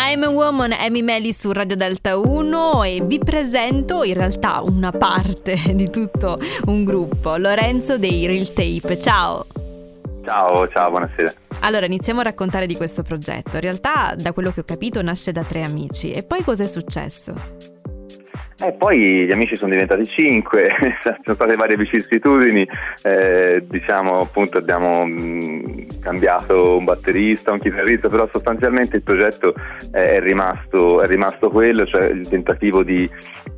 I'm a Woman, Amy Melly su Radio Delta 1 e vi presento in realtà una parte di tutto un gruppo, Lorenzo dei Real Tape. Ciao! Ciao, ciao, buonasera. Allora, iniziamo a raccontare di questo progetto. In realtà, da quello che ho capito, nasce da tre amici. E poi cos'è successo? E poi gli amici sono diventati cinque, sono state varie vicissitudini, eh, diciamo appunto abbiamo mh, cambiato un batterista, un chitarrista, però sostanzialmente il progetto è rimasto, è rimasto quello, cioè il tentativo di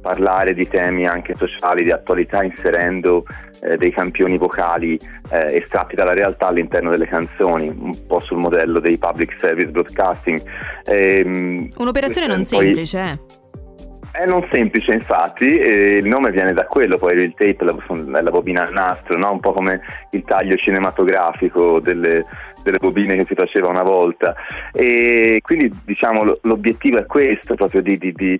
parlare di temi anche sociali, di attualità, inserendo eh, dei campioni vocali eh, estratti dalla realtà all'interno delle canzoni, un po' sul modello dei public service broadcasting. Ehm, Un'operazione non poi... semplice, eh? È non semplice infatti, il nome viene da quello, poi il tape è la bobina a nastro, no? un po' come il taglio cinematografico delle, delle, bobine che si faceva una volta. E quindi diciamo l'obiettivo è questo, proprio di, di, di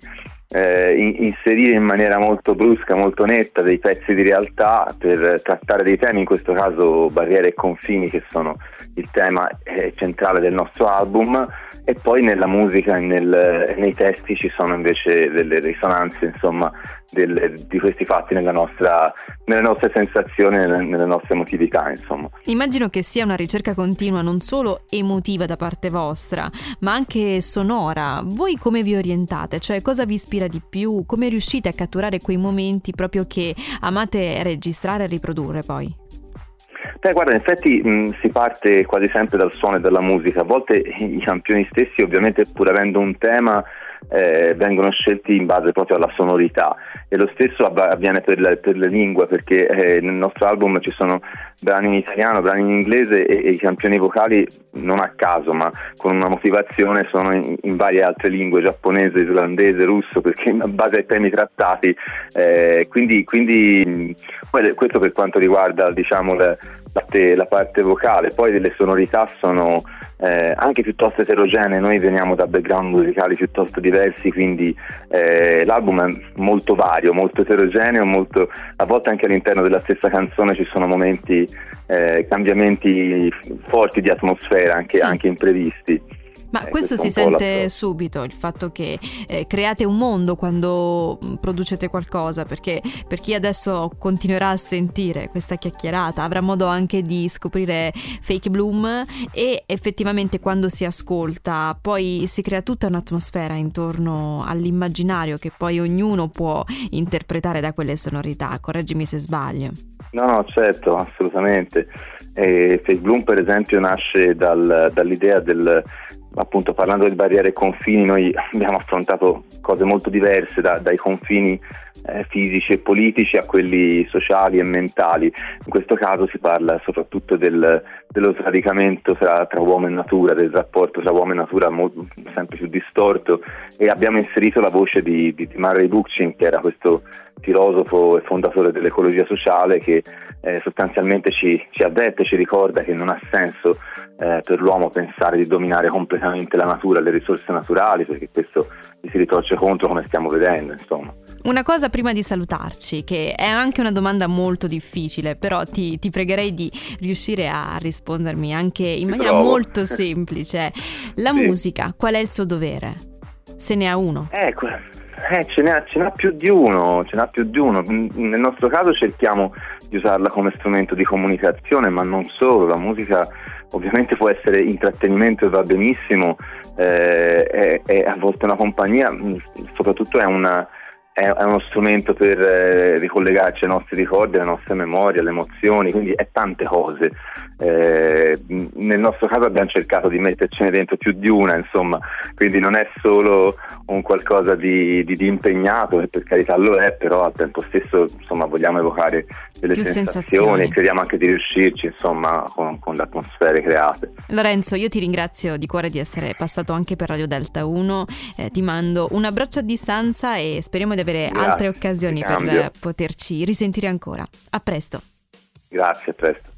eh, inserire in maniera molto brusca, molto netta dei pezzi di realtà per trattare dei temi, in questo caso barriere e confini che sono il tema eh, centrale del nostro album. E poi nella musica e nei testi ci sono invece delle risonanze insomma, delle, di questi fatti nella nostra, nelle nostre sensazioni, nelle, nelle nostre emotività. Insomma. Immagino che sia una ricerca continua non solo emotiva da parte vostra, ma anche sonora. Voi come vi orientate? Cioè cosa vi ispira di più? Come riuscite a catturare quei momenti proprio che amate registrare e riprodurre poi? Beh, guarda, in effetti mh, si parte quasi sempre dal suono e dalla musica. A volte i campioni stessi, ovviamente, pur avendo un tema, eh, vengono scelti in base proprio alla sonorità. E lo stesso avviene per le, per le lingue perché eh, nel nostro album ci sono brani in italiano, brani in inglese e, e, i campioni vocali non a caso ma con una motivazione sono in, in varie altre lingue, giapponese, islandese, russo perché in base ai temi trattati eh, quindi, quindi questo per quanto riguarda diciamo, le, parte, la parte vocale, poi delle sonorità sono eh, anche piuttosto eterogenee, noi veniamo da background musicali piuttosto diversi, quindi eh, l'album è molto vario, molto eterogeneo, molto, a volte anche all'interno della stessa canzone ci sono momenti, eh, cambiamenti forti di atmosfera, anche, sì. anche imprevisti. Ma eh, questo, questo si sente subito, il fatto che eh, create un mondo quando mm, producete qualcosa, perché per chi adesso continuerà a sentire questa chiacchierata avrà modo anche di scoprire Fake Bloom e effettivamente quando si ascolta poi si crea tutta un'atmosfera intorno all'immaginario che poi ognuno può interpretare da quelle sonorità, correggimi se sbaglio. No, no, certo, assolutamente. E Fake Bloom per esempio nasce dal, dall'idea del appunto parlando di barriere confini, noi abbiamo affrontato cose molto diverse da, dai confini eh, fisici e politici a quelli sociali e mentali. In questo caso si parla soprattutto del, dello sradicamento tra, tra, uomo e natura, del rapporto tra uomo e natura molto, sempre più distorto e abbiamo inserito la voce di, di, di Murray Bookchin che era questo filosofo e fondatore dell'ecologia sociale che eh, sostanzialmente ci, ci avverte, ci ricorda che non ha senso eh, per l'uomo pensare di dominare completamente la natura, le risorse naturali, perché questo gli si ritorce contro come stiamo vedendo. Insomma. Una cosa prima di salutarci, che è anche una domanda molto difficile, però ti, ti pregherei di riuscire a rispondermi anche in maniera Provo. molto semplice. La sì. musica, qual è il suo dovere? Se ne ha uno. Ecco. Eh, ce, n'ha, ce n'ha più di uno, ce n'ha più di uno. Nel nostro caso cerchiamo di usarla come strumento di comunicazione, ma non solo, la musica ovviamente può essere intrattenimento e va benissimo, eh, è, è, a volte una compagnia, soprattutto è una, è, uno strumento per eh, ricollegarci ai nostri ricordi, alle nostre memorie, alle emozioni, quindi è tante cose. Eh, nel nostro caso abbiamo cercato di mettercene dentro più di una, insomma, quindi non è solo un qualcosa di, di, di impegnato, che per carità lo è, però al tempo stesso insomma, vogliamo evocare delle sensazioni, sensazioni, e crediamo anche di riuscirci insomma, con, con le atmosfere create. Lorenzo, io ti ringrazio di cuore di essere passato anche per Radio Delta 1, eh, ti mando un abbraccio a distanza e speriamo di avere Grazie, altre occasioni per poterci risentire ancora. A presto. Grazie, a presto.